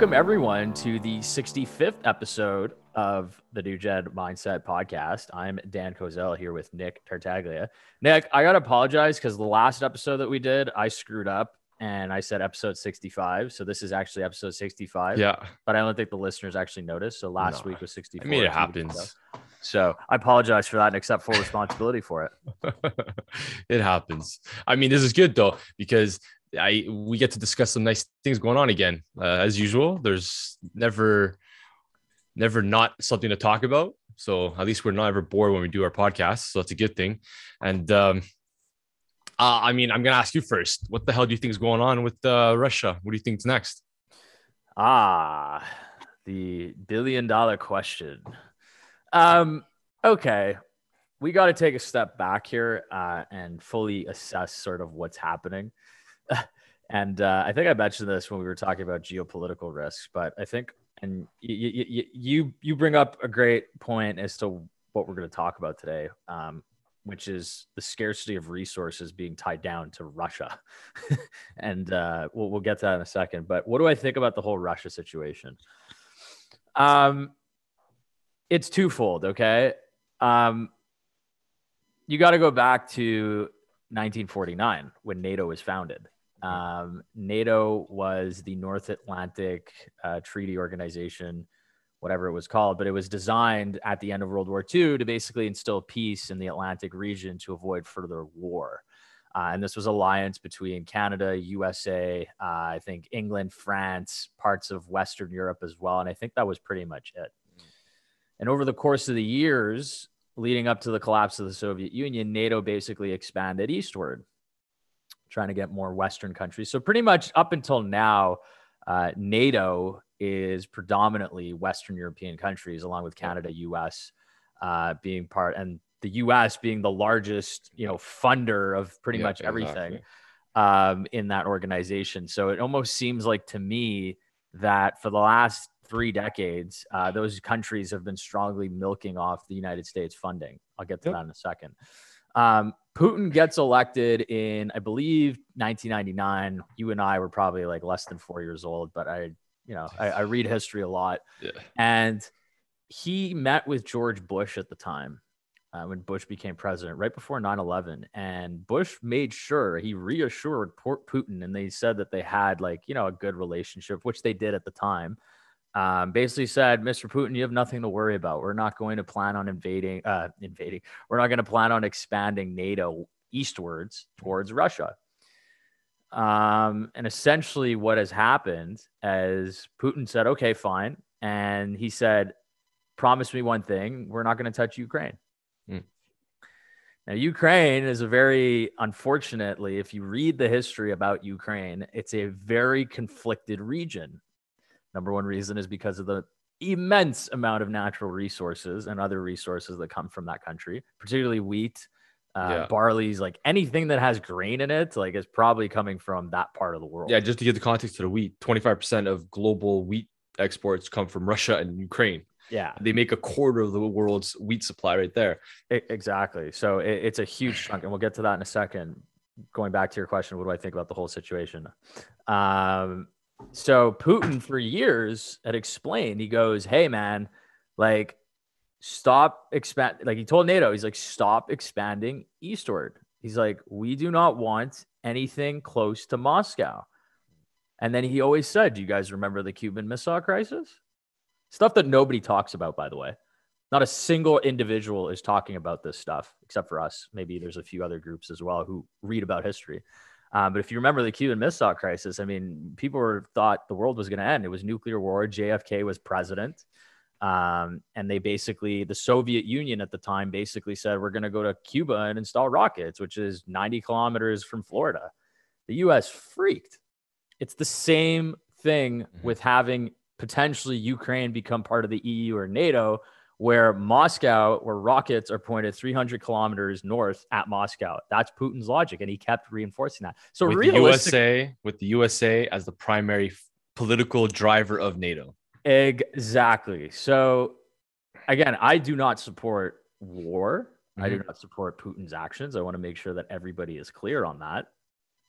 Welcome everyone to the 65th episode of the New Gen Mindset Podcast. I'm Dan Kozel here with Nick Tartaglia. Nick, I gotta apologize because the last episode that we did, I screwed up and I said episode 65. So this is actually episode 65. Yeah. But I don't think the listeners actually noticed. So last No. week was 64. I mean, it ago. happens. So I apologize for that and accept full responsibility for it. it happens. I mean, this is good though because I we get to discuss some nice things going on again. Uh, as usual, there's never never not something to talk about. So at least we're not ever bored when we do our podcast. So that's a good thing. And um, uh, I mean, I'm gonna ask you first. What the hell do you think is going on with uh, Russia? What do you think's next? Ah, the billion dollar question. Um, okay. We got to take a step back here uh, and fully assess sort of what's happening. and uh, I think I mentioned this when we were talking about geopolitical risks, but I think, and you, you, you, you bring up a great point as to what we're going to talk about today, um, which is the scarcity of resources being tied down to Russia. and uh, we'll, we'll get to that in a second. But what do I think about the whole Russia situation? Um, it's twofold. Okay. Um, you got to go back to 1949 when NATO was founded. Um, NATO was the North Atlantic uh, Treaty Organization, whatever it was called, but it was designed at the end of World War II to basically instill peace in the Atlantic region to avoid further war. Uh, and this was alliance between Canada, USA, uh, I think England, France, parts of Western Europe as well. And I think that was pretty much it. And over the course of the years leading up to the collapse of the Soviet Union, NATO basically expanded eastward, trying to get more Western countries. So, pretty much up until now, uh, NATO is predominantly Western European countries, along with Canada, US uh, being part, and the US being the largest, you know, funder of pretty Yeah, much everything exactly. um, in that organization. So it almost seems like to me that for the last three decades, uh, those countries have been strongly milking off the United States funding. I'll get to Yep. that in a second. Um, Putin gets elected in, I believe, 1999. You and I were probably like less than four years old, but I, you know, I, I read history a lot. Yeah. And he met with George Bush at the time uh, when Bush became president, right before 9 11. And Bush made sure he reassured Port Putin, and they said that they had, like, you know, a good relationship, which they did at the time. Um, basically said, Mr. Putin, you have nothing to worry about. We're not going to plan on invading, uh, invading. We're not going to plan on expanding NATO eastwards towards Russia. Um, and essentially, what has happened is Putin said, okay, fine. And he said, promise me one thing we're not going to touch Ukraine. Mm. Now, Ukraine is a very, unfortunately, if you read the history about Ukraine, it's a very conflicted region. Number one reason is because of the immense amount of natural resources and other resources that come from that country, particularly wheat, uh, Yeah. barley's, like anything that has grain in it, like is probably coming from that part of the world. Yeah, just to give the context to the wheat, 25% of global wheat exports come from Russia and Ukraine. yeah. They make a quarter of the world's wheat supply right there. E- Exactly. So it, it's a huge chunk, and we'll get to that in a second. Going back to your question, what do I think about the whole situation? Um, so Putin, for years, had explained. He goes, "Hey, man, like, stop expand." Like he told NATO, he's like, "Stop expanding eastward." He's like, "We do not want anything close to Moscow." And then he always said, "Do you guys remember the Cuban Missile Crisis?" Stuff that nobody talks about, by the way. Not a single individual is talking about this stuff except for us. Maybe there's a few other groups as well who read about history. Um, but if you remember the Cuban Missile Crisis, I mean, people were, thought the world was going to end. It was nuclear war. JFK was president. Um, and they basically, the Soviet Union at the time basically said, we're going to go to Cuba and install rockets, which is 90 kilometers from Florida. The US freaked. It's the same thing Mhm. with having potentially Ukraine become part of the EU or NATO, where Moscow, where rockets are pointed 300 kilometers north at Moscow. That's Putin's logic, and he kept reinforcing that. So with the realistic, USA, with the USA as the primary political driver of NATO. exactly. So again, I do not support war. I do Mhm. not support Putin's actions. I want to make sure that everybody is clear on that.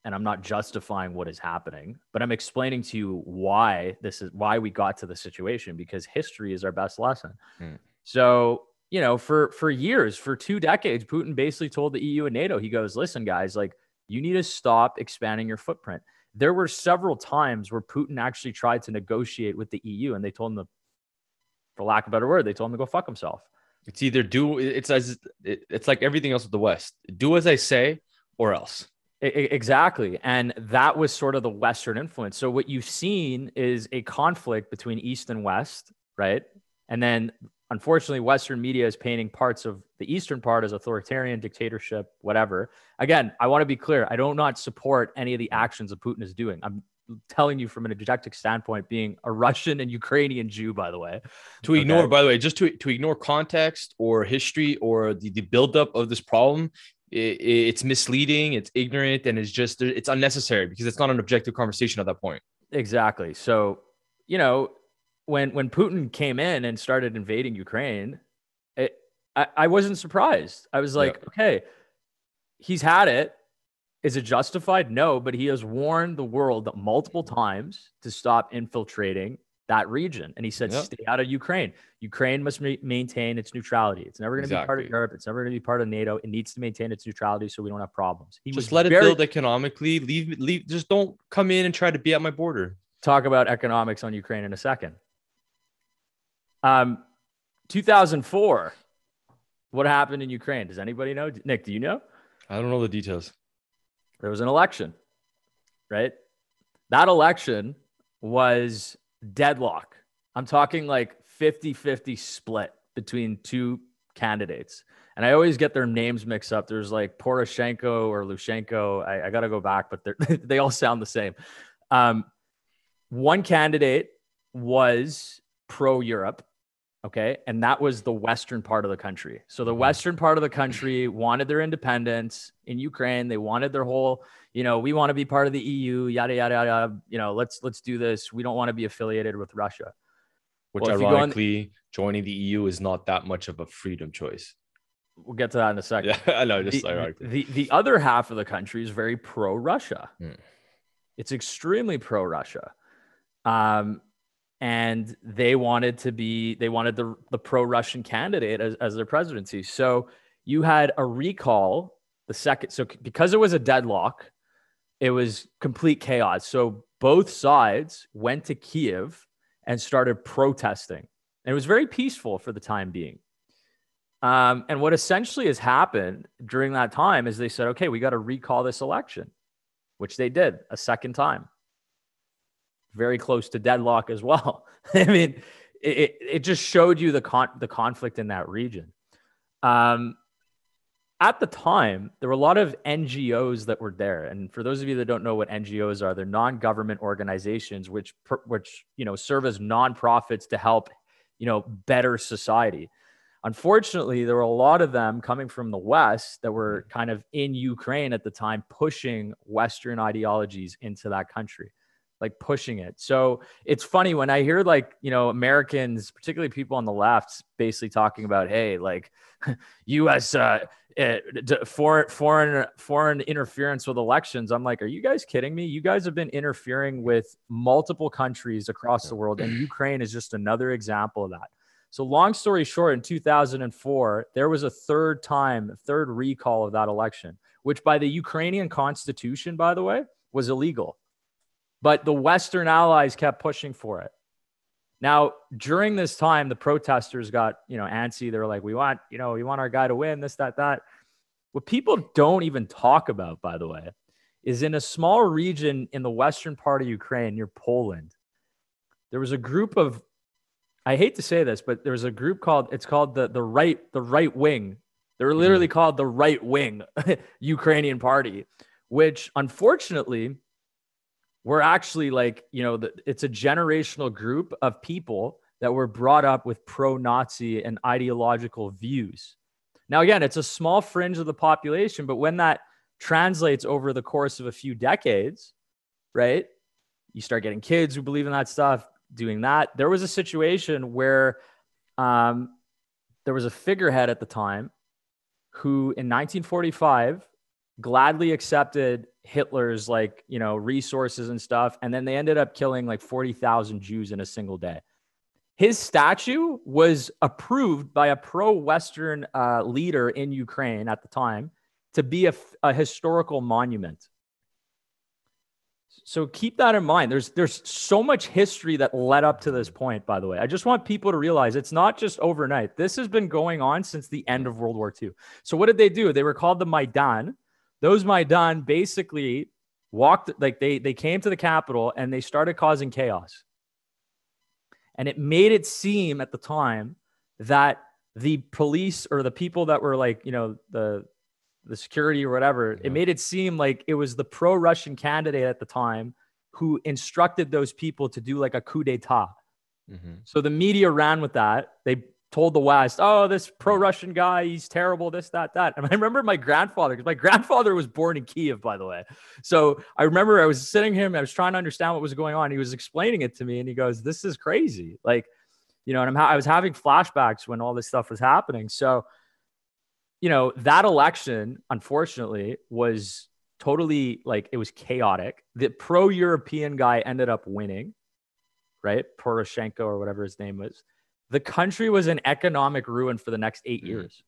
and I'm not justifying what is happening, but I'm explaining to you why this is why we got to the situation because history is our best lesson. Hmm. So, you know, for for years, for two decades, Putin basically told the EU and NATO, he goes, "Listen, guys, like you need to stop expanding your footprint." There were several times where Putin actually tried to negotiate with the EU, and they told him to, for lack of a better word, they told him to go fuck himself. It's either do it's as it's like everything else with the West. Do as I say, or else. Exactly. And that was sort of the Western influence. So, what you've seen is a conflict between East and West, right? And then, unfortunately, Western media is painting parts of the Eastern part as authoritarian, dictatorship, whatever. Again, I want to be clear. I do not support any of the actions that Putin is doing. I'm telling you from an objective standpoint, being a Russian and Ukrainian Jew, by the way. To ignore, by the way, just to, to ignore context or history or the, the buildup of this problem it, it's misleading, it's ignorant, and it's just it's unnecessary because it's not an objective conversation at that point. Exactly. So, you know, when when Putin came in and started invading Ukraine, it, I, I wasn't surprised. I was like, yeah. okay, he's had it. Is it justified? No, but he has warned the world multiple times to stop infiltrating that region. And he said, yep. stay out of Ukraine. Ukraine must ma- maintain its neutrality. It's never going to exactly. be part of Europe. It's never going to be part of NATO. It needs to maintain its neutrality so we don't have problems. He just let very- it build economically. Leave, leave. Just don't come in and try to be at my border. Talk about economics on Ukraine in a second. Um, 2004. What happened in Ukraine? Does anybody know? Nick, do you know? I don't know the details. There was an election, right? That election was deadlock. I'm talking like 50 50 split between two candidates. And I always get their names mixed up. There's like Poroshenko or Lushenko. I, I got to go back, but they all sound the same. Um, one candidate was pro Europe. Okay. And that was the Western part of the country. So the mm-hmm. Western part of the country wanted their independence in Ukraine. They wanted their whole you know, we want to be part of the EU, yada yada yada. You know, let's let's do this. We don't want to be affiliated with Russia. Which well, ironically, on, joining the EU is not that much of a freedom choice. We'll get to that in a second. Yeah, I know. Just the, ironically, the the other half of the country is very pro Russia. Hmm. It's extremely pro Russia. Um, and they wanted to be they wanted the the pro Russian candidate as, as their presidency. So you had a recall the second. So because it was a deadlock, it was complete chaos. So both sides went to Kiev and started protesting. And it was very peaceful for the time being. Um, and what essentially has happened during that time is they said, okay, we got to recall this election, which they did a second time. Very close to deadlock as well. I mean, it, it just showed you the con- the conflict in that region. Um, at the time, there were a lot of NGOs that were there. And for those of you that don't know what NGOs are, they're non-government organizations which which you know serve as nonprofits to help you know better society. Unfortunately, there were a lot of them coming from the West that were kind of in Ukraine at the time, pushing Western ideologies into that country, like pushing it. So it's funny when I hear like, you know, Americans, particularly people on the left, basically talking about, hey, like US uh, it, foreign foreign foreign interference with elections. I'm like, are you guys kidding me? You guys have been interfering with multiple countries across the world, and Ukraine is just another example of that. So, long story short, in 2004, there was a third time, third recall of that election, which by the Ukrainian constitution, by the way, was illegal. But the Western allies kept pushing for it. Now, during this time, the protesters got, you know, antsy. They're like, we want, you know, we want our guy to win, this, that, that. What people don't even talk about, by the way, is in a small region in the western part of Ukraine near Poland, there was a group of, I hate to say this, but there was a group called, it's called the, the right, the right wing. They were literally mm-hmm. called the right wing Ukrainian party, which unfortunately we're actually like, you know, the, it's a generational group of people that were brought up with pro Nazi and ideological views. Now, again, it's a small fringe of the population, but when that translates over the course of a few decades, right? You start getting kids who believe in that stuff, doing that. There was a situation where um, there was a figurehead at the time who, in 1945, gladly accepted Hitler's like, you know, resources and stuff. And then they ended up killing like 40,000 Jews in a single day. His statue was approved by a pro Western uh, leader in Ukraine at the time to be a, a historical monument. So keep that in mind. There's there's so much history that led up to this point, by the way. I just want people to realize it's not just overnight. This has been going on since the end of World War II. So what did they do? They were called the Maidan. Those Maidan basically walked like they they came to the capital and they started causing chaos. And it made it seem at the time that the police or the people that were like, you know, the the security or whatever, yeah. it made it seem like it was the pro Russian candidate at the time who instructed those people to do like a coup d'etat. Mm-hmm. So the media ran with that. They told the West, oh, this pro Russian guy, he's terrible, this, that, that. And I remember my grandfather, because my grandfather was born in Kiev, by the way. So I remember I was sitting him, I was trying to understand what was going on. He was explaining it to me, and he goes, This is crazy. Like, you know, and I'm ha- I was having flashbacks when all this stuff was happening. So you know, that election, unfortunately, was totally like it was chaotic. The pro European guy ended up winning, right? Poroshenko or whatever his name was. The country was in economic ruin for the next eight mm. years.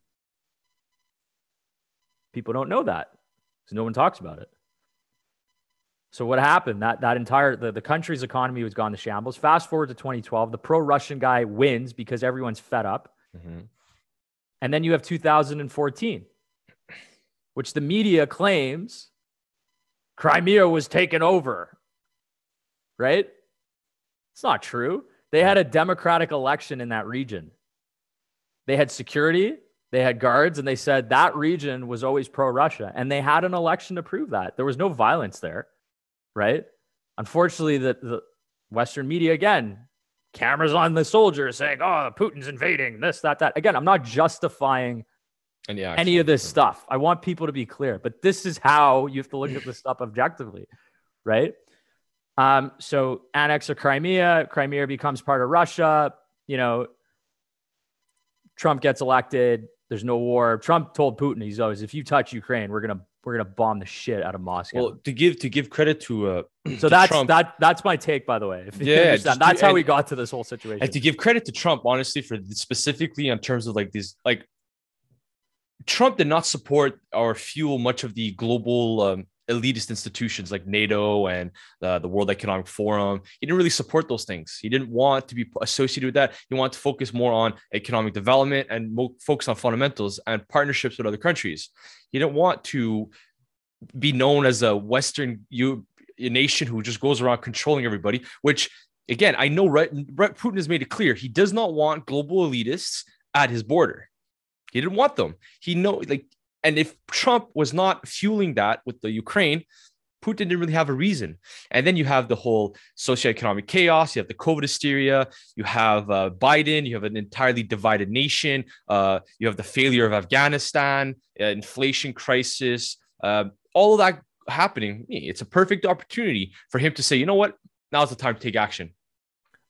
People don't know that because no one talks about it. So what happened? That that entire the, the country's economy was gone to shambles. Fast forward to 2012, the pro-Russian guy wins because everyone's fed up. Mm-hmm. And then you have 2014, which the media claims Crimea was taken over, right? It's not true. They had a democratic election in that region. They had security, they had guards, and they said that region was always pro Russia. And they had an election to prove that. There was no violence there, right? Unfortunately, the, the Western media, again, cameras on the soldiers saying, "Oh, Putin's invading this, that, that." Again, I'm not justifying any, any of this stuff. I want people to be clear, but this is how you have to look at this stuff objectively, right? Um, so annex of Crimea, Crimea becomes part of Russia. You know, Trump gets elected. There's no war. Trump told Putin, he's always, if you touch Ukraine, we're gonna we're gonna bomb the shit out of Moscow. Well, to give to give credit to uh, so to that's Trump, that that's my take, by the way. yeah, that's to, how and, we got to this whole situation. And to give credit to Trump, honestly, for specifically in terms of like these, like Trump did not support or fuel much of the global um, elitist institutions like NATO and uh, the World Economic Forum. He didn't really support those things. He didn't want to be associated with that. He wanted to focus more on economic development and mo- focus on fundamentals and partnerships with other countries. He didn't want to be known as a Western U- nation who just goes around controlling everybody, which again, I know right, Putin has made it clear he does not want global elitists at his border. He didn't want them. He know like and if Trump was not fueling that with the Ukraine, Putin didn't really have a reason. And then you have the whole socioeconomic chaos. You have the COVID hysteria. You have uh, Biden. You have an entirely divided nation. Uh, you have the failure of Afghanistan, uh, inflation crisis, uh, all of that happening. It's a perfect opportunity for him to say, you know what? Now's the time to take action.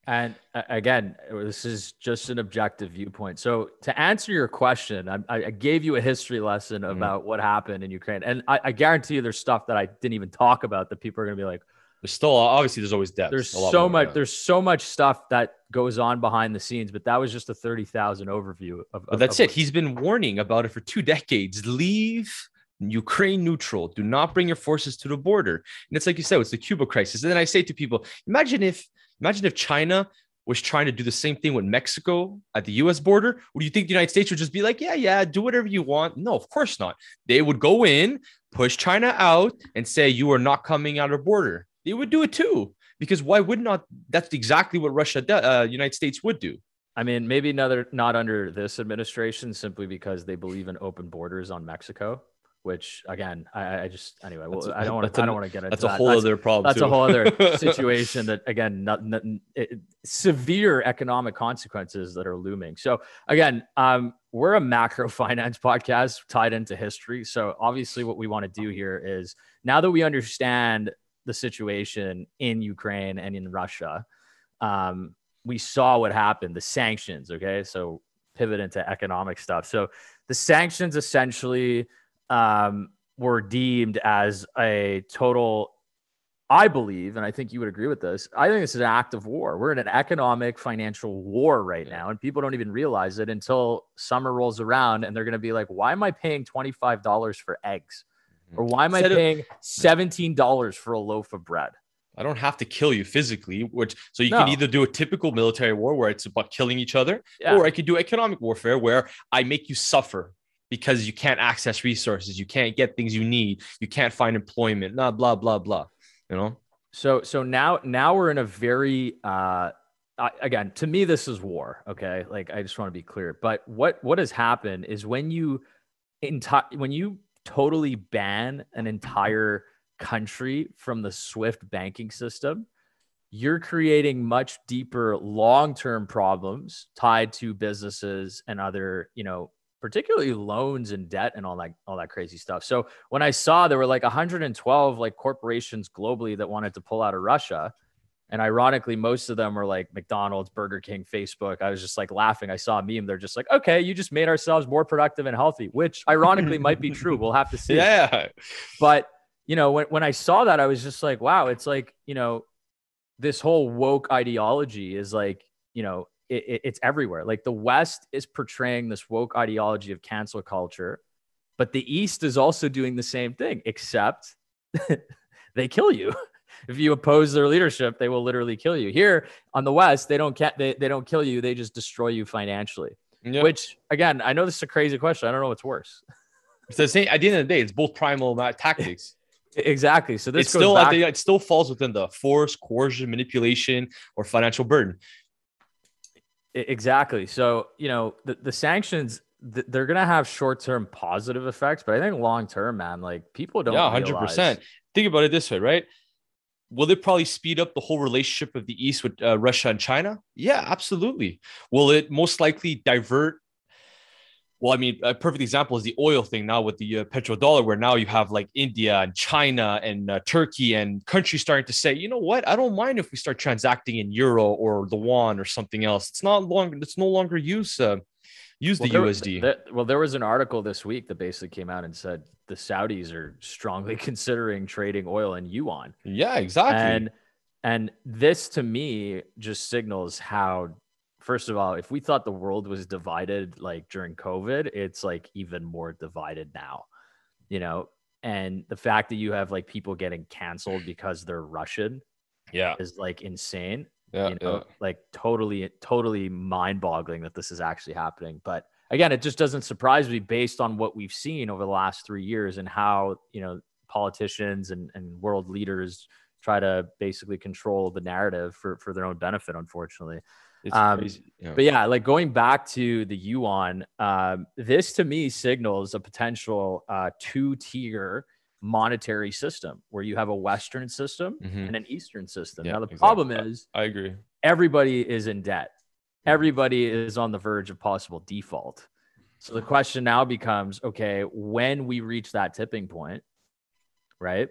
And again, this is just an objective viewpoint. So to answer your question, I, I gave you a history lesson mm-hmm. about mm-hmm. what happened in Ukraine, and I, I, guarantee you, there's stuff that I didn't even talk about that people are going to be like, "There's still obviously there's always depth. There's so much. There's so much stuff that goes on behind the scenes, but that was just a thirty thousand overview of. But that's of, it. He's been warning about it for two decades. Leave Ukraine neutral. Do not bring your forces to the border. And it's like you said, it's the Cuba crisis. And then I say to people, imagine if Imagine if China was trying to do the same thing with Mexico at the US border. Would you think the United States would just be like, yeah, yeah, do whatever you want? No, of course not. They would go in, push China out, and say, you are not coming out of border. They would do it too. Because why would not? That's exactly what Russia, uh, United States would do. I mean, maybe another not under this administration, simply because they believe in open borders on Mexico which again, I, I just anyway, well, I don't want to, I don't want to get into that. that's that. a whole that's, other problem. That's too. a whole other situation that again, not, not, it, severe economic consequences that are looming. So again, um, we're a macro finance podcast tied into history. So obviously, what we want to do here is now that we understand the situation in Ukraine and in Russia, um, we saw what happened, the sanctions. Okay, so pivot into economic stuff. So the sanctions essentially um, were deemed as a total I believe, and I think you would agree with this, I think this is an act of war. We're in an economic, financial war right now, and people don't even realize it until summer rolls around and they're going to be like, why am I paying $25 for eggs? Mm-hmm. Or why am I paying $17 for a loaf of bread? I don't have to kill you physically, which so you no. can either do a typical military war where it's about killing each other, yeah. or I could do economic warfare where I make you suffer because you can't access resources, you can't get things you need, you can't find employment, blah blah blah blah you know? So so now now we're in a very uh I, again to me this is war okay? Like i just want to be clear. But what what has happened is when you entire when you totally ban an entire country from the swift banking system you're creating much deeper long-term problems tied to businesses and other you know particularly loans and debt and all that all that crazy stuff. So when I saw there were like 112 like corporations globally that wanted to pull out of Russia, and ironically most of them were like McDonald's, Burger King, Facebook. I was just like laughing. I saw a meme. They're just like, okay, you just made ourselves more productive and healthy, which ironically might be true. We'll have to see. Yeah. But you know, when when I saw that, I was just like, wow, it's like you know, this whole woke ideology is like you know it, it's everywhere. Like the West is portraying this woke ideology of cancel culture, but the East is also doing the same thing, except they kill you. if you oppose their leadership, they will literally kill you. Here on the West, they don't ca- they, they don't kill you, they just destroy you financially. Yep. Which again, I know this is a crazy question. I don't know what's worse. It's the same at the end of the day, it's both primal tactics. Exactly. So this it's still back- the, it still falls within the force, coercion, manipulation, or financial burden. Exactly. So, you know, the, the sanctions, they're going to have short term positive effects, but I think long term, man, like people don't. Yeah, 100%. Think about it this way, right? Will it probably speed up the whole relationship of the East with uh, Russia and China? Yeah, absolutely. Will it most likely divert well, I mean, a perfect example is the oil thing now with the uh, petrodollar, where now you have like India and China and uh, Turkey and countries starting to say, you know what, I don't mind if we start transacting in euro or the yuan or something else. It's not long. It's no longer use uh, use well, the there, USD. There, well, there was an article this week that basically came out and said the Saudis are strongly considering trading oil in yuan. Yeah, exactly. And and this to me just signals how first of all, if we thought the world was divided like during COVID, it's like even more divided now, you know? And the fact that you have like people getting canceled because they're Russian, yeah, is like insane. Yeah, you know, yeah. like totally, totally mind boggling that this is actually happening. But again, it just doesn't surprise me based on what we've seen over the last three years and how, you know, politicians and, and world leaders try to basically control the narrative for, for their own benefit, unfortunately. Um. Yeah. But yeah, like going back to the yuan, um, this to me signals a potential uh, two tier monetary system where you have a Western system mm-hmm. and an Eastern system. Yeah, now, the exactly. problem is, I agree. Everybody is in debt, everybody is on the verge of possible default. So the question now becomes okay, when we reach that tipping point, right?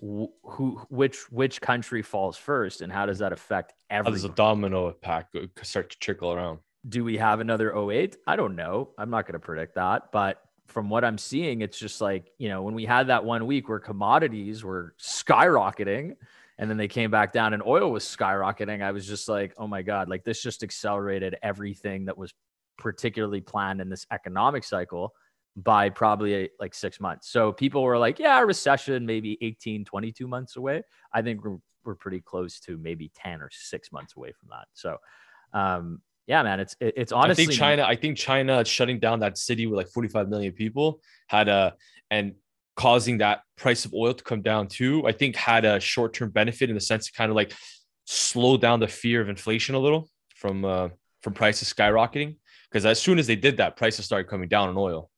Who which which country falls first and how does that affect every does a domino impact start to trickle around? Do we have another 08 i don't know. I'm not going to predict that but from what i'm seeing it's just like you know when we had that one week where commodities were skyrocketing and then they came back down and oil was skyrocketing i was just like oh my god like this just accelerated everything that was particularly planned in this economic cycle by probably like six months. So people were like, yeah, recession maybe 18, 22 months away. I think we're, we're pretty close to maybe 10 or six months away from that. So, um, yeah, man, it's it's honestly. I think China. I think China shutting down that city with like 45 million people had a and causing that price of oil to come down too. I think had a short term benefit in the sense to kind of like slow down the fear of inflation a little from uh, from prices skyrocketing. Because as soon as they did that, prices started coming down on oil.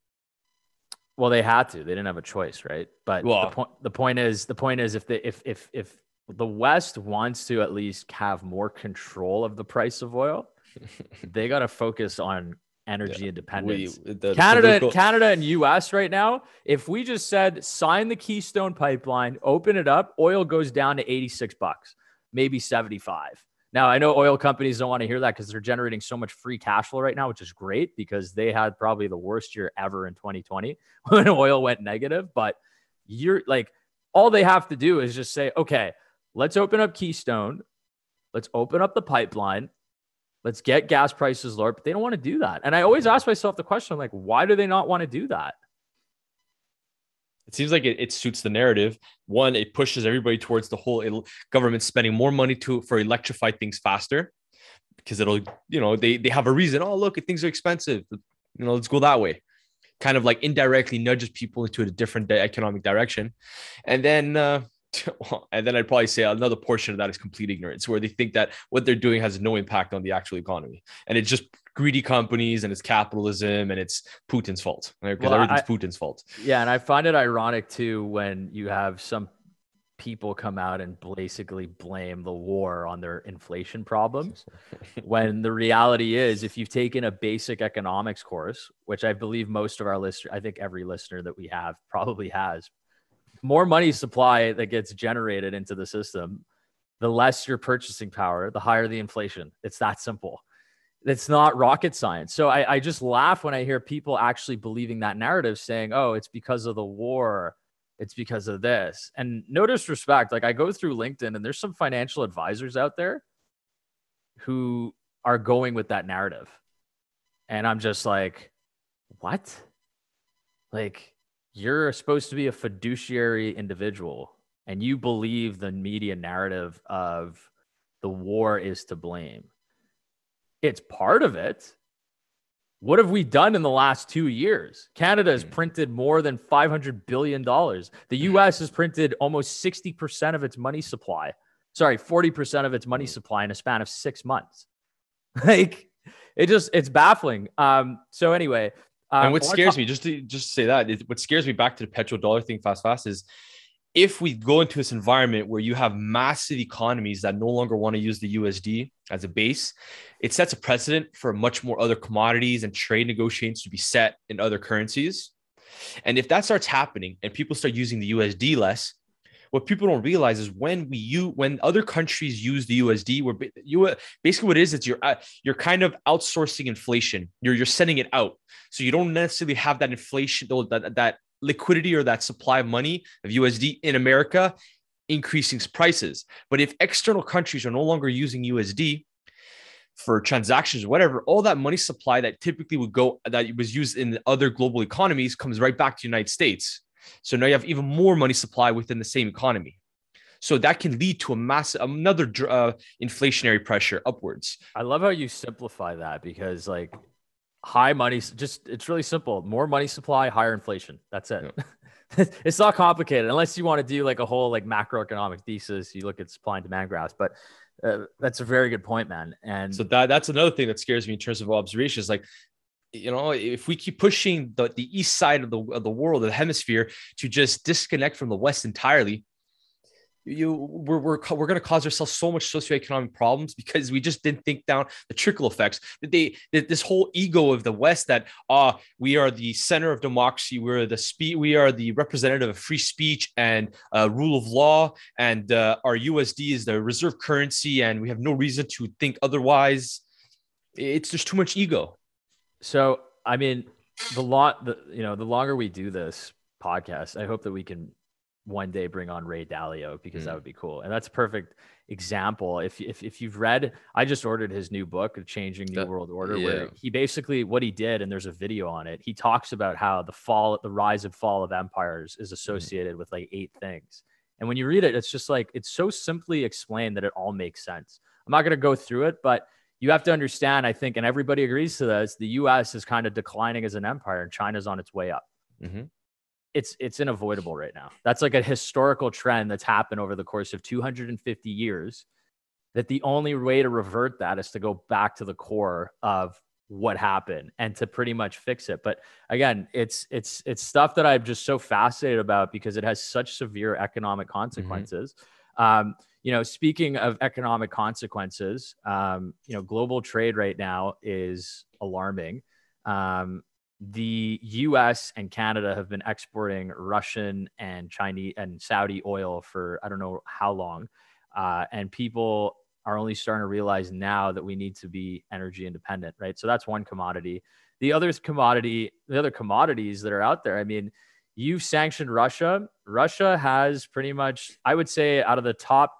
Well, they had to. They didn't have a choice, right? But well, the point the point is the point is if the if if if the West wants to at least have more control of the price of oil, they got to focus on energy yeah. independence. We, the, Canada, political- Canada, and U.S. right now. If we just said sign the Keystone Pipeline, open it up, oil goes down to eighty six bucks, maybe seventy five. Now, I know oil companies don't want to hear that because they're generating so much free cash flow right now, which is great because they had probably the worst year ever in 2020 when oil went negative. But you're like, all they have to do is just say, okay, let's open up Keystone, let's open up the pipeline, let's get gas prices lower. But they don't want to do that. And I always ask myself the question, like, why do they not want to do that? It seems like it, it suits the narrative. One, it pushes everybody towards the whole government spending more money to for electrify things faster because it'll, you know, they they have a reason. Oh, look, things are expensive. You know, let's go that way. Kind of like indirectly nudges people into a different economic direction, and then. Uh, and then I'd probably say another portion of that is complete ignorance, where they think that what they're doing has no impact on the actual economy, and it's just greedy companies and it's capitalism and it's Putin's fault, right? Because well, everything's I, Putin's fault. Yeah, and I find it ironic too when you have some people come out and basically blame the war on their inflation problems when the reality is if you've taken a basic economics course which i believe most of our listeners i think every listener that we have probably has more money supply that gets generated into the system the less your purchasing power the higher the inflation it's that simple it's not rocket science. So I, I just laugh when I hear people actually believing that narrative saying, oh, it's because of the war. It's because of this. And no disrespect, like I go through LinkedIn and there's some financial advisors out there who are going with that narrative. And I'm just like, what? Like, you're supposed to be a fiduciary individual and you believe the media narrative of the war is to blame it's part of it. What have we done in the last two years? Canada has hmm. printed more than $500 billion. The US has printed almost 60% of its money supply. Sorry, 40% of its money hmm. supply in a span of six months. Like, it just, it's baffling. Um, so, anyway. Um, and what scares me, just to just say that, what scares me back to the petrodollar thing fast, fast is if we go into this environment where you have massive economies that no longer want to use the USD as a base, it sets a precedent for much more other commodities and trade negotiations to be set in other currencies. And if that starts happening and people start using the USD less, what people don't realize is when we use when other countries use the USD, we're you basically what it is it's you're uh, you're kind of outsourcing inflation. You're you're sending it out, so you don't necessarily have that inflation that that liquidity or that supply of money of USD in America increasing prices. But if external countries are no longer using USD for transactions or whatever, all that money supply that typically would go that was used in other global economies comes right back to the United States. So now you have even more money supply within the same economy. So that can lead to a massive another uh, inflationary pressure upwards. I love how you simplify that because like high money just it's really simple. More money supply higher inflation. That's it. Yeah. it's not complicated unless you want to do like a whole like macroeconomic thesis. You look at supply and demand graphs but uh, that's a very good point man. And so that that's another thing that scares me in terms of observations like you know if we keep pushing the, the east side of the, of the world the hemisphere to just disconnect from the west entirely you we're we're, we're going to cause ourselves so much socioeconomic problems because we just didn't think down the trickle effects. That they that this whole ego of the west that ah uh, we are the center of democracy we're the speed we are the representative of free speech and uh, rule of law and uh, our usd is the reserve currency and we have no reason to think otherwise. It's just too much ego. So i mean the lot the you know the longer we do this podcast i hope that we can one day bring on Ray Dalio because mm. that would be cool. And that's a perfect example. If, if, if you've read, I just ordered his new book, Changing New World Order, yeah. where he basically what he did, and there's a video on it. He talks about how the fall, the rise and fall of empires is mm. associated mm. with like eight things. And when you read it, it's just like it's so simply explained that it all makes sense. I'm not going to go through it, but you have to understand, I think, and everybody agrees to this, the US is kind of declining as an empire and China's on its way up. Mm-hmm it's it's unavoidable right now. That's like a historical trend that's happened over the course of 250 years. That the only way to revert that is to go back to the core of what happened and to pretty much fix it. But again, it's it's it's stuff that I'm just so fascinated about because it has such severe economic mm-hmm. consequences. Mm-hmm. Um, you know, speaking of economic consequences, um, you know, global trade right now is alarming. Um, the US and Canada have been exporting Russian and Chinese and Saudi oil for I don't know how long. Uh, and people are only starting to realize now that we need to be energy independent, right? So that's one commodity. The other commodity, the other commodities that are out there. I mean, you've sanctioned Russia. Russia has pretty much, I would say, out of the top,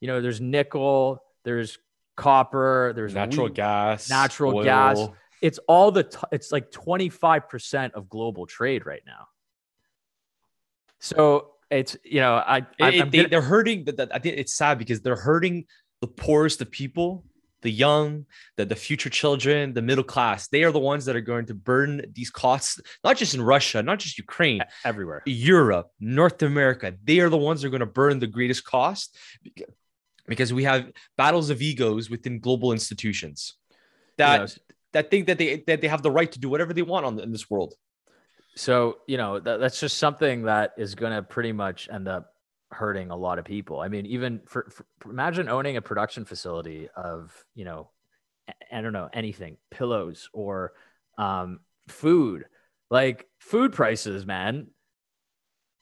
you know, there's nickel, there's copper, there's natural wheat, gas, natural oil. gas. It's all the, t- it's like 25% of global trade right now. So it's, you know, I, I'm, it- they, they're hurting. That I think it's sad because they're hurting the poorest of people, the young, the, the future children, the middle class. They are the ones that are going to burn these costs, not just in Russia, not just Ukraine, everywhere. Europe, North America. They are the ones that are going to burn the greatest cost because we have battles of egos within global institutions that that think that they that they have the right to do whatever they want on in this world. So, you know, that, that's just something that is going to pretty much end up hurting a lot of people. I mean, even for, for imagine owning a production facility of, you know, I- don't know, anything, pillows or um, food, like food prices, man.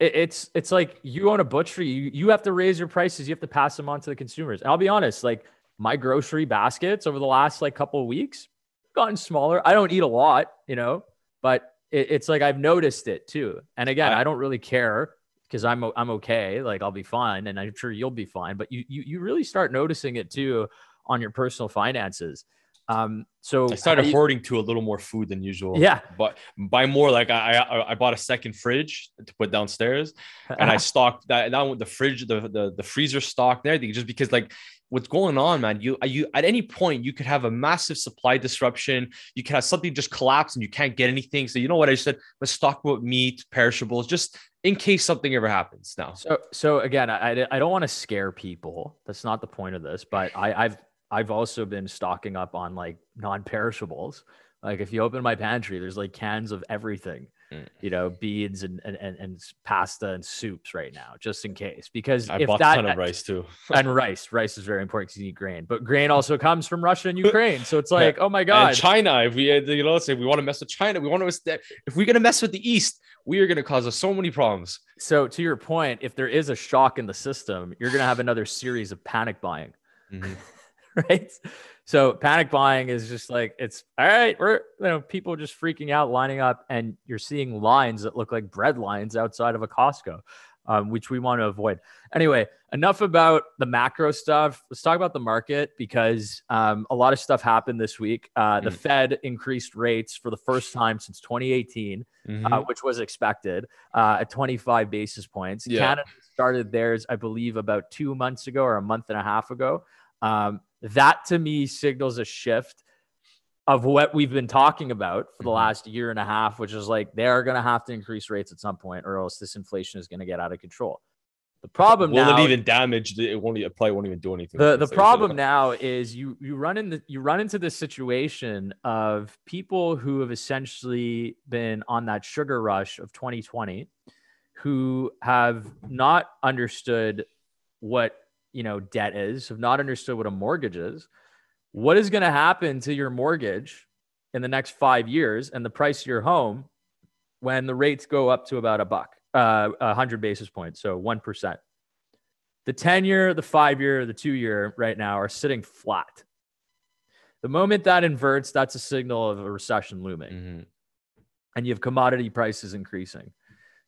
It's it's like you own a butchery, you you have to raise your prices, you have to pass them on to the consumers. And I'll be honest, like my grocery baskets over the last like couple of weeks gotten smaller. I don't eat a lot, you know, but it, it's like I've noticed it too. And again, I- I, don't really care because I'm I'm okay. Like I'll be fine, and I'm sure you'll be fine. But you you you really start noticing it too on your personal finances. Um, so I started you- hoarding to a little more food than usual. Yeah. but buy more. Like I, I, I bought a second fridge to put downstairs, and I stocked that. With the fridge, the, the the freezer stocked there just because like what's going on, man. You uh, you at any point you could have a massive supply disruption. You can have something just collapse and you can't get anything. So you know what I said? Let's stock about meat, perishables, just in case something ever happens. Now, So so again, I- I don't want to scare people. That's not the point of this. But I I've I've also been stocking up on like non-perishables. Like if you open my pantry, there's like cans of everything, Mm. you know, beans and, and and and pasta and soups right now, just in case. Because I if bought that a ton of rice too. and rice, rice is very important because you need grain. But grain also comes from Russia and Ukraine, so it's like, oh my god, And China, if we, you know, say we want to mess with China, we want to, if we're gonna mess with the East, we are gonna cause us so many problems. So to your point, if there is a shock in the system, you're gonna have another series of panic buying. Mhm. right? So panic buying is just like it's all right. We're you know people just freaking out, lining up, and you're seeing lines that look like bread lines outside of a Costco, um, which we want to avoid. Anyway, enough about the macro stuff. Let's talk about the market because um, a lot of stuff happened this week. Uh, the Mm. Fed increased rates for the first time since 2018 Mhm. uh, which was expected uh, at 25 basis points. Yeah. Canada started theirs, I believe, about two months ago or a month and a half ago. Um, that to me signals a shift of what we've been talking about for the Mhm. last year and a half, which is like they're going to have to increase rates at some point, or else this inflation is going to get out of control. The problem Will now, it even damage? The, it won't. It probably won't even do anything. the the problem now is you you run in the you run into this situation of people who have essentially been on that sugar rush of 2020 who have not understood what you know debt is have not understood what a mortgage is what is going to happen to your mortgage in the next five years and the price of your home when the rates go up to about a buck uh, 100 basis points so 1% the 10 year, the five year, the two year right now are sitting flat. The moment that inverts, that's a signal of a recession looming Mhm. and you have commodity prices increasing.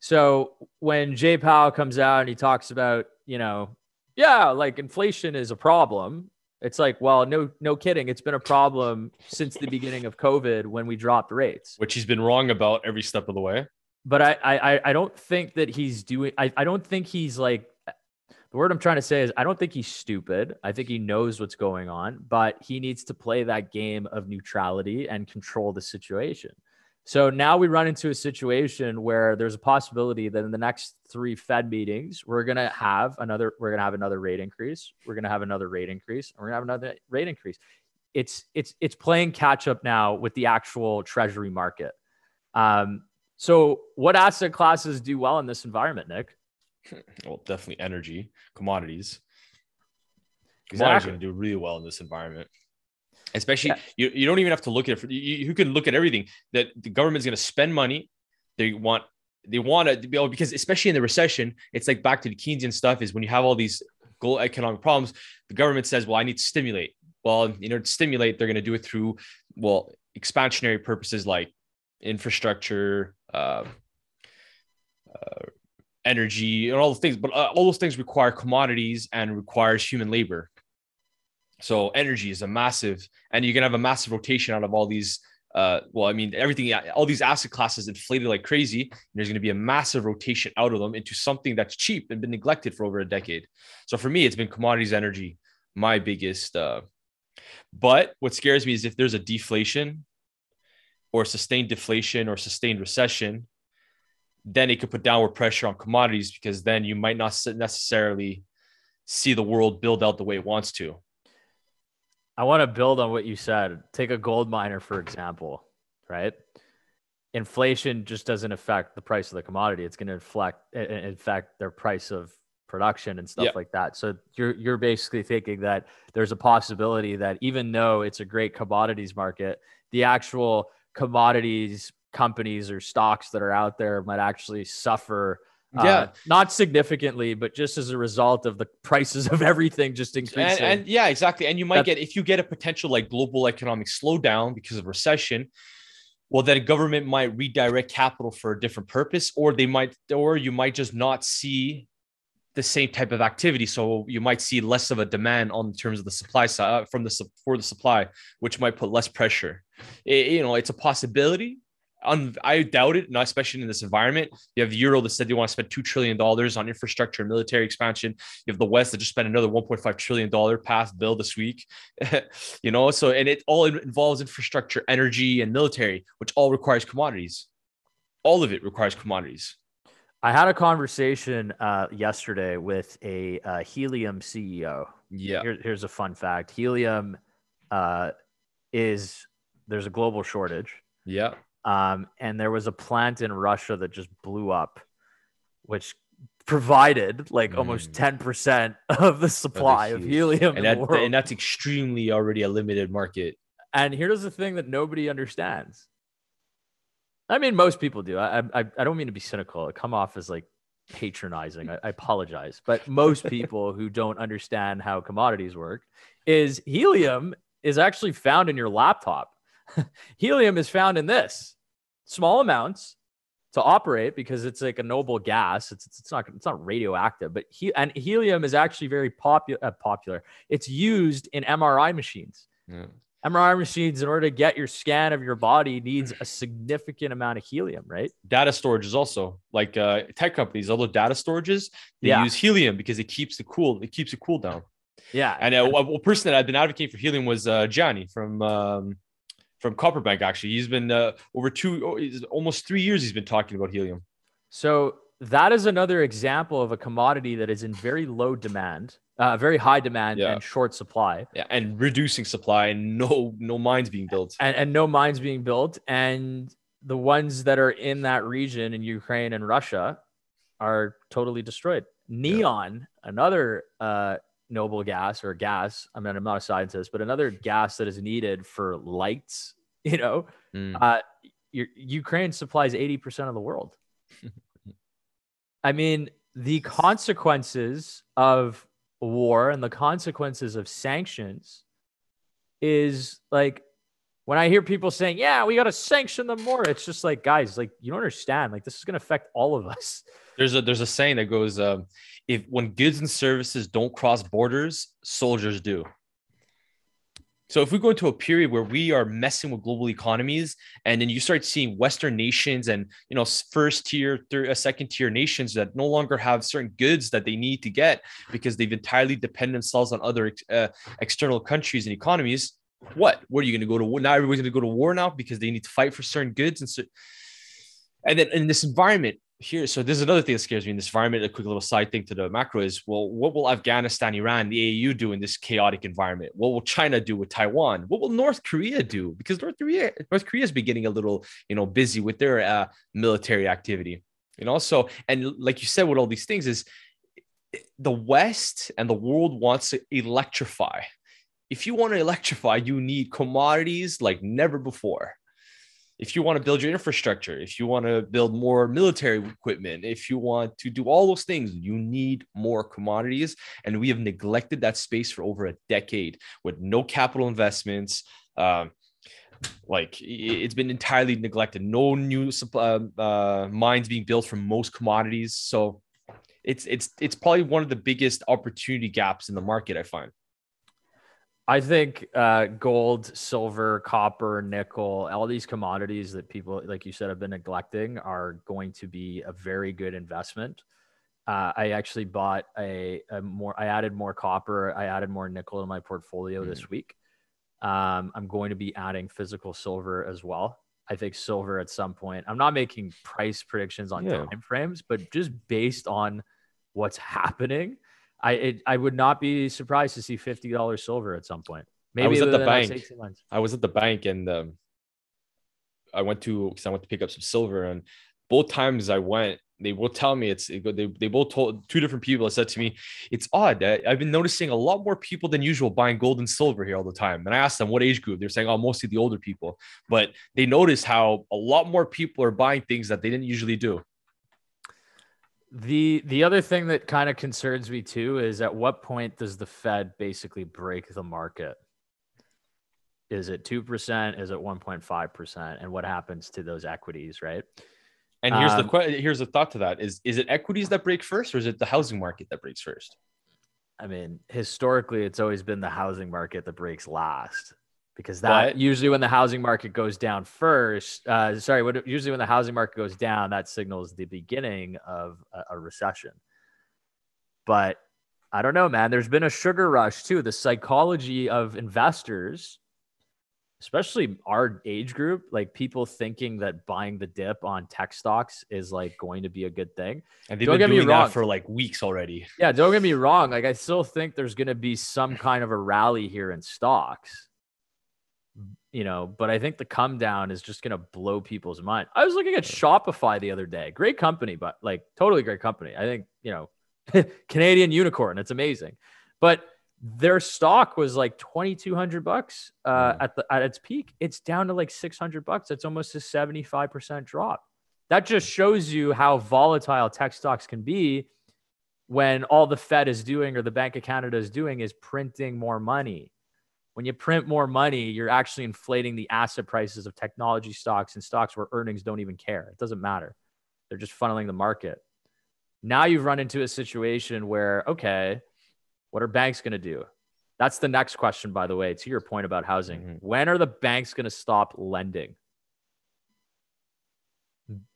So when Jay Powell comes out and he talks about, you know, yeah, like inflation is a problem. It's like, well, no, no kidding. It's been a problem since the beginning of COVID when we dropped rates. which he's been wrong about every step of the way. But I, I, I- don't think that he's doing. I, I don't think he's like. The word I'm trying to say is I don't think he's stupid. I think he knows what's going on, but he needs to play that game of neutrality and control the situation. So now we run into a situation where there's a possibility that in the next three Fed meetings, we're gonna have another, we're gonna have another rate increase, we're gonna have another rate increase, and we're gonna have another rate increase. It's it's it's playing catch up now with the actual treasury market. Um, so what asset classes do well in this environment, Nick? Well, definitely energy, commodities. Commodities Exactly. are to do really well in this environment. Especially, Yeah. you, you don't even have to look at it. For, you, you can look at everything that the government's going to spend money. They want they want to be able because especially in the recession, it's like back to the Keynesian stuff is when you have all these global economic problems, the government says, well, I need to stimulate. Well, in order to stimulate, they're going to do it through, well, expansionary purposes like infrastructure, uh, uh, energy, and all the things. But uh, all those things require commodities and requires human labor. So energy is a massive, and you're gonna have a massive rotation out of all these. Uh, well, I mean, everything, all these asset classes inflated like crazy. And there's going to be a massive rotation out of them into something that's cheap and been neglected for over a decade. So for me, it's been commodities, energy, my biggest. Uh, but what scares me is if there's a deflation or sustained deflation or sustained recession, then it could put downward pressure on commodities because then you might not necessarily see the world build out the way it wants to. I want to build on what you said. Take a gold miner, for example, right? Inflation just doesn't affect the price of the commodity. It's going to affect, affect their price of production and stuff yeah. like that. So you're you're basically thinking that there's a possibility that even though it's a great commodities market, the actual commodities companies or stocks that are out there might actually suffer yeah uh, not significantly but just as a result of the prices of everything just increasing and, and yeah exactly and you might That's, get if you get a potential like global economic slowdown because of recession well then government might redirect capital for a different purpose or they might or you might just not see the same type of activity. So you might see less of a demand on terms of the supply side uh, from the for the supply, which might put less pressure. It, you know, it's a possibility. I doubt it, not especially in this environment. You have the Euro that said they want to spend two trillion dollars on infrastructure and military expansion. You have the West that just spent another 1.5 trillion dollar passed bill this week. you know, so and it all involves infrastructure, energy, and military, which all requires commodities. All of it requires commodities. I had a conversation uh, yesterday with a uh, helium CEO. Yeah. Here, here's a fun fact: helium uh, is there's a global shortage. Yeah. Um, and there was a plant in Russia that just blew up, which provided like mm. almost 10% of the supply of helium. And, that, and that's extremely already a limited market. And here's the thing that nobody understands I mean, most people do. I, I, I don't mean to be cynical. I come off as like patronizing. I, I apologize, but most people who don't understand how commodities work is helium is actually found in your laptop. helium is found in this small amounts to operate because it's like a noble gas. It's, it's, it's not it's not radioactive, but he, and helium is actually very popular. Uh, popular. It's used in MRI machines. Yeah. MRI machines, in order to get your scan of your body, needs a significant amount of helium, right? Data storage is also like uh, tech companies, although data storages, they yeah. use helium because it keeps the cool, it keeps it cool down. Yeah. And uh, a person that I've been advocating for helium was uh, Gianni from um, from Copperbank. Actually, he's been uh, over two, almost three years. He's been talking about helium. So that is another example of a commodity that is in very low demand uh, very high demand yeah. and short supply. Yeah, and reducing supply and no no mines being built. And, and no mines being built. And the ones that are in that region in Ukraine and Russia are totally destroyed. Neon, yeah. another uh, noble gas or gas. I mean, I'm not a scientist, but another gas that is needed for lights. You know, mm. uh, your, Ukraine supplies 80% of the world. I mean, the consequences of war and the consequences of sanctions is like when I hear people saying, "Yeah, we got to sanction them more," it's just like, guys, like you don't understand. Like this is going to affect all of us. There's a there's a saying that goes, um, "If when goods and services don't cross borders, soldiers do." So if we go into a period where we are messing with global economies, and then you start seeing Western nations and you know first tier, third, uh, second tier nations that no longer have certain goods that they need to get because they've entirely depended themselves on other uh, external countries and economies. What? What are you going to go to war? Now everybody's going to go to war now because they need to fight for certain goods and so. And then in this environment, here, so this is another thing that scares me in this environment. A quick little side thing to the macro is, well, what will Afghanistan, Iran, the AU do in this chaotic environment? What will China do with Taiwan? What will North Korea do? Because North Korea, North Korea is beginning a little, you know, busy with their uh, military activity. And also, and like you said, with all these things is the West and the world wants to electrify. If you want to electrify, you need commodities like never before. If you want to build your infrastructure, if you want to build more military equipment, if you want to do all those things, you need more commodities. And we have neglected that space for over a decade with no capital investments. Um, like it's been entirely neglected. No new uh, uh, mines being built for most commodities. So it's it's it's probably one of the biggest opportunity gaps in the market. I find. I think uh, gold, silver, copper, nickel, all these commodities that people, like you said, have been neglecting are going to be a very good investment. Uh, I actually bought a, a, more, I added more copper, I added more nickel to my portfolio mm. this week. Um, I'm going to be adding physical silver as well. I think silver at some point. I'm not making price predictions on yeah. time frames, but just based on what's happening, I it, I would not be surprised to see fifty dollars silver at some point. Maybe I was at the, bank. I was at the bank and um, I went to because I went to pick up some silver, and both times I went, they will tell me it's they, they both told two different people I said to me it's odd that i've been noticing a lot more people than usual buying gold and silver here all the time and i asked them what age group they're saying oh mostly the older people but they notice how a lot more people are buying things that they didn't usually do the the other thing that kind of concerns me too is at what point does the fed basically break the market? Is it 2% is it 1.5% and what happens to those equities right? And here's um, the question. Here's the thought to that: is is it equities that break first, or is it the housing market that breaks first? I mean, historically, it's always been the housing market that breaks last, because that but, usually when the housing market goes down first. Uh, sorry, what, usually when the housing market goes down, that signals the beginning of a, a recession. But I don't know, man. There's been a sugar rush too. The psychology of investors especially our age group, like people thinking that buying the dip on tech stocks is like going to be a good thing. And they've don't been doing that for like weeks already. Yeah, don't get me wrong. Like I still think there's going to be some kind of a rally here in stocks. You know, but I think the come down is just going to blow people's mind. I was looking at Shopify the other day. Great company, but like totally great company. I think, you know, Canadian unicorn. It's amazing. But their stock was like 2200 bucks uh, mm. at the at its peak it's down to like 600 bucks that's almost a 75% drop that just shows you how volatile tech stocks can be when all the fed is doing or the bank of canada is doing is printing more money when you print more money you're actually inflating the asset prices of technology stocks and stocks where earnings don't even care it doesn't matter they're just funneling the market now you've run into a situation where okay what are banks going to do? That's the next question, by the way, to your point about housing. Mm-hmm. When are the banks going to stop lending?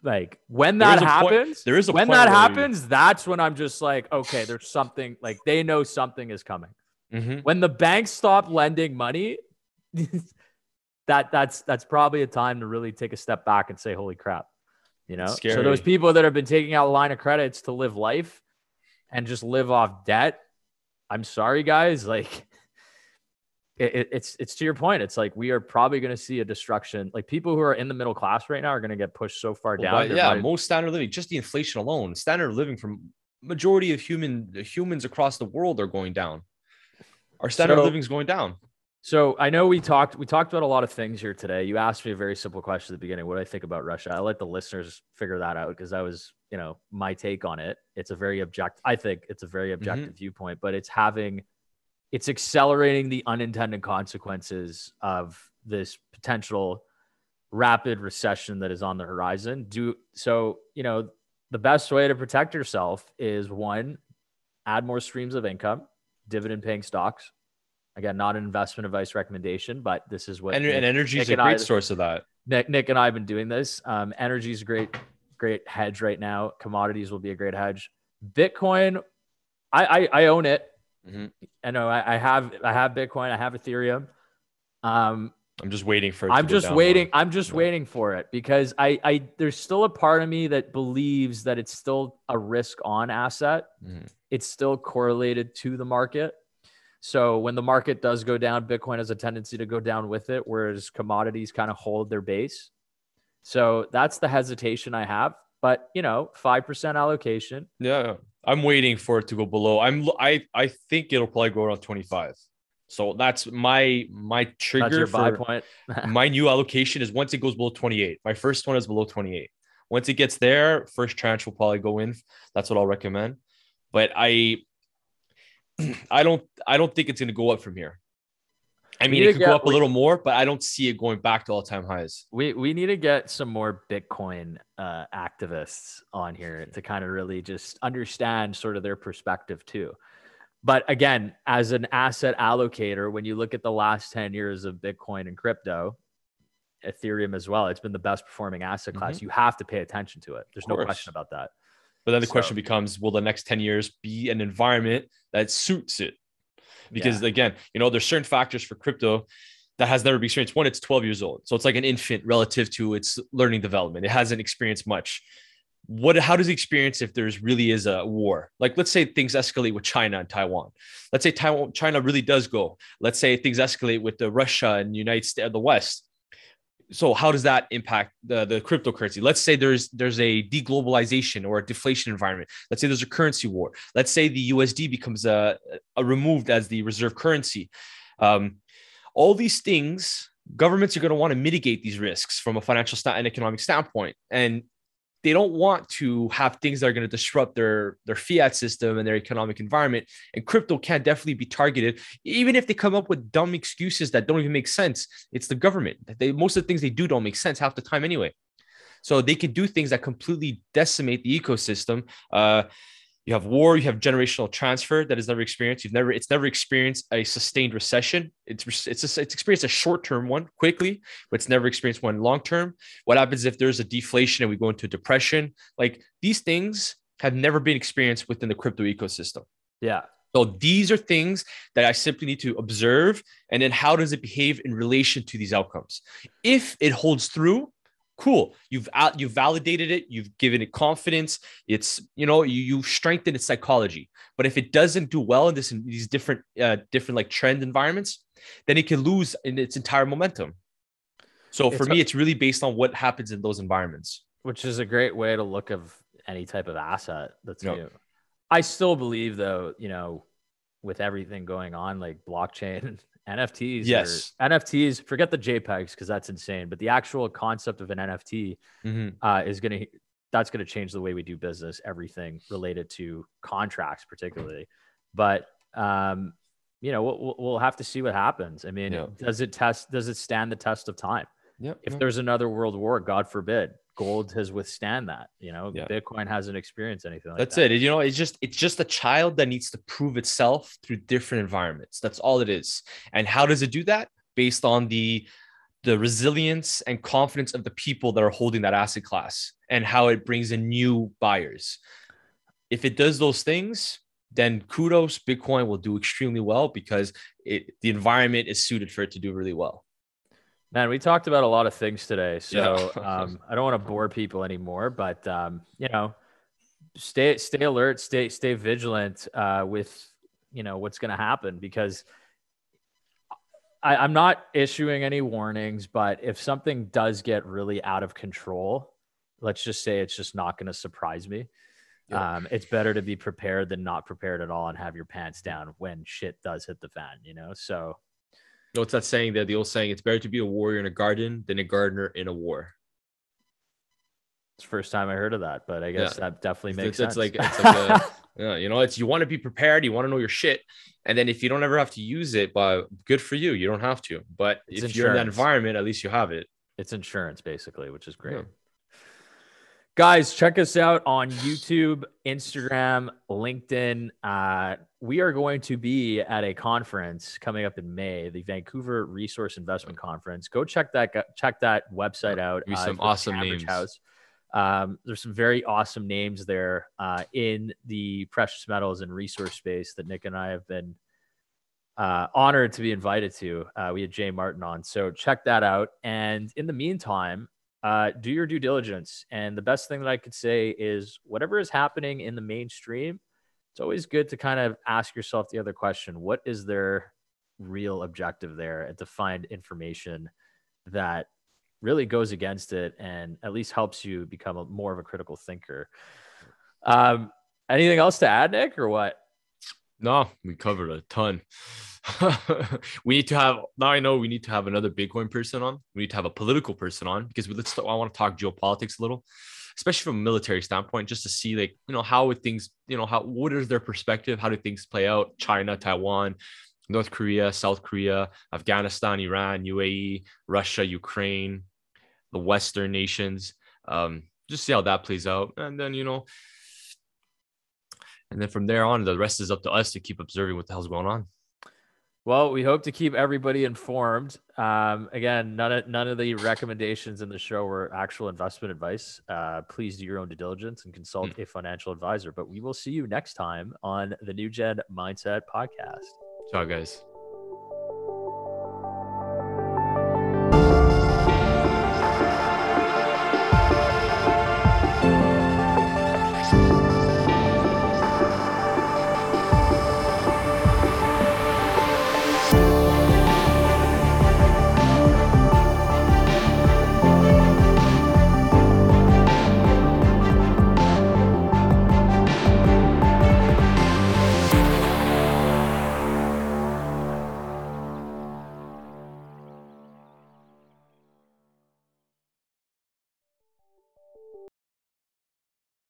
Like when that happens, point, there is a when that happens, you... that's when I'm just like, okay, there's something like they know something is coming. Mm-hmm. When the banks stop lending money, that that's that's probably a time to really take a step back and say, holy crap. You know, so those people that have been taking out line of credits to live life and just live off debt I'm sorry, guys. Like, it, it's it's to your point. It's like we are probably going to see a destruction. Like people who are in the middle class right now are going to get pushed so far down. Well, yeah, most standard living, just the inflation alone, standard of living from majority of human humans across the world are going down. Our standard so, of living is going down. So I know we talked we talked about a lot of things here today. You asked me a very simple question at the beginning. What do I think about Russia? I let the listeners figure that out because that was, you know, my take on it. It's a very objective I think it's a very objective mm-hmm. viewpoint, but it's having it's accelerating the unintended consequences of this potential rapid recession that is on the horizon. Do so, you know, the best way to protect yourself is one, add more streams of income, dividend paying stocks Again, not an investment advice recommendation, but this is what and, Nick, and energy is a great I, source of that. Nick, Nick and I have been doing this. Um, energy is a great, great hedge right now. Commodities will be a great hedge. Bitcoin, I I, I own it. Mm-hmm. I know I, I, have I have Bitcoin. I have Ethereum. Um, I'm just waiting for. It. I'm just waiting. I'm just yeah. waiting for it because I, I, there's still a part of me that believes that it's still a risk on asset. Mm-hmm. It's still correlated to the market. So when the market does go down, Bitcoin has a tendency to go down with it, whereas commodities kind of hold their base. So that's the hesitation I have. But you know, five percent allocation. Yeah, I'm waiting for it to go below. I'm I I think it'll probably go around 25. So that's my my That's trigger buy for point. my new allocation is once it goes below 28. My first one is below 28. Once it gets there, first tranche will probably go in. That's what I'll recommend. But I I don't I don't think it's gonna go up from here. I mean, it could go get- up a little more, but I don't see it going back to all-time highs. we we need to get some more Bitcoin uh, activists on here to kind of really just understand sort of their perspective too. But again, as an asset allocator, when you look at the last 10 years of Bitcoin and crypto, Ethereum as well, it's been the best performing asset class. Mm-hmm. You have to pay attention to it. There's no question about that. But then the So- question becomes, will the next 10 years be an environment that suits it? Because again, you know, there's certain factors for crypto that has never been experienced. One, it's 12 years old. So it's like an infant relative to its learning development. It hasn't experienced much. What how does it experience if there's really is a war? Like let's say things escalate with China and Taiwan. Let's say Taiwan China really does go. Let's say things escalate with the Russia and United States the West. So how does that impact the, the cryptocurrency? Let's say there's there's a deglobalization or a deflation environment. Let's say there's a currency war. Let's say the USD becomes a, a removed as the reserve currency. Um, all these things, governments are going to want to mitigate these risks from a financial sta- and economic standpoint, and they don't want to have things that are going to disrupt their their fiat system and their economic environment. And crypto can definitely be targeted, even if they come up with dumb excuses that don't even make sense. It's the government. They most of the things they do don't make sense half the time anyway. So they can do things that completely decimate the ecosystem. Uh, you have war, you have generational transfer that is never experienced. You've never, it's never experienced a sustained recession. It's it's a, it's experienced a short term one quickly, but it's never experienced one long term. What happens if there's a deflation and we go into a depression? Like these things have never been experienced within the crypto ecosystem. Yeah. So these are things that I simply need to observe. And then how does it behave in relation to these outcomes? If it holds through, cool. You've out, you've validated it. You've given it confidence. It's you know you, you've strengthened its psychology. But if it doesn't do well in this in these different uh, different like trend environments, then it can lose in its entire momentum. So for It's me, it's really based on what happens in those environments. which is a great way to look of any type of asset that's Yeah. new. I still believe though, you know, with everything going on, like blockchain, NFTs, are- Yes. NFTs, forget the JPEGs because that's insane, but the actual concept of an NFT uh, is going to that's going to change the way we do business, everything related to contracts, particularly. But um, you know, we'll, we'll have to see what happens. I mean, Yeah. does it test? Does it stand the test of time? Yeah. if there's another world war, God forbid, gold has withstand that. You know, Yeah. Bitcoin hasn't experienced anything like that. That's that. it. You know, it's just it's just a child that needs to prove itself through different environments. That's all it is. And how does it do that? Based on the the resilience and confidence of the people that are holding that asset class and how it brings in new buyers. If it does those things, then kudos, Bitcoin will do extremely well because it the environment is suited for it to do really well. Man, we talked about a lot of things today, so Yeah. um, I don't want to bore people anymore. But um, you know, stay stay alert, stay stay vigilant uh, with you know what's going to happen because I, I'm not issuing any warnings. But if something does get really out of control, let's just say it's just not going to surprise me. Yeah. Um, it's better to be prepared than not prepared at all and have your pants down when shit does hit the fan. You know, so. What's that saying there? The old saying, it's better to be a warrior in a garden than a gardener in a war. It's the first time I heard of that, but I guess Yeah. that definitely makes it's, sense. like it's like a, yeah, you know, it's you want to be prepared, you want to know your shit, and then if you don't ever have to use it, but good for you, you don't have to. But It's if you're in that environment, at least you have it. it's insurance basically, which is great. Yeah. Guys, check us out on YouTube, Instagram, LinkedIn. Uh, we are going to be at a conference coming up in May, the Vancouver Resource Investment Conference. Go check that check that website out. Be Uh, some awesome names. House. Um, there's some very awesome names there uh, in the precious metals and resource space that Nick and I have been uh, honored to be invited to. Uh, we had Jay Martin on, so check that out. And in the meantime, uh, do your due diligence. And the best thing that I could say is whatever is happening in the mainstream, it's always good to kind of ask yourself the other question: What is their real objective there, and to find information that really goes against it and at least helps you become a, more of a critical thinker. Um, anything else to add, Nick, or what? No, we covered a ton. we need to have now. I know we need to have another Bitcoin person on. We need to have a political person on because we, let's. I want to talk geopolitics a little, especially from a military standpoint, just to see like you know how would things you know how what is their perspective? How do things play out? China, Taiwan, North Korea, South Korea, Afghanistan, Iran, UAE, Russia, Ukraine, the Western nations. Um, just see how that plays out, and then you know and then from there on, the rest is up to us to keep observing what the hell's going on. Well, we hope to keep everybody informed. Um, again, none of none of the recommendations in the show were actual investment advice. Uh, please do your own due diligence and consult mm. a financial advisor. But we will see you next time on the New Gen Mindset Podcast. Ciao, guys.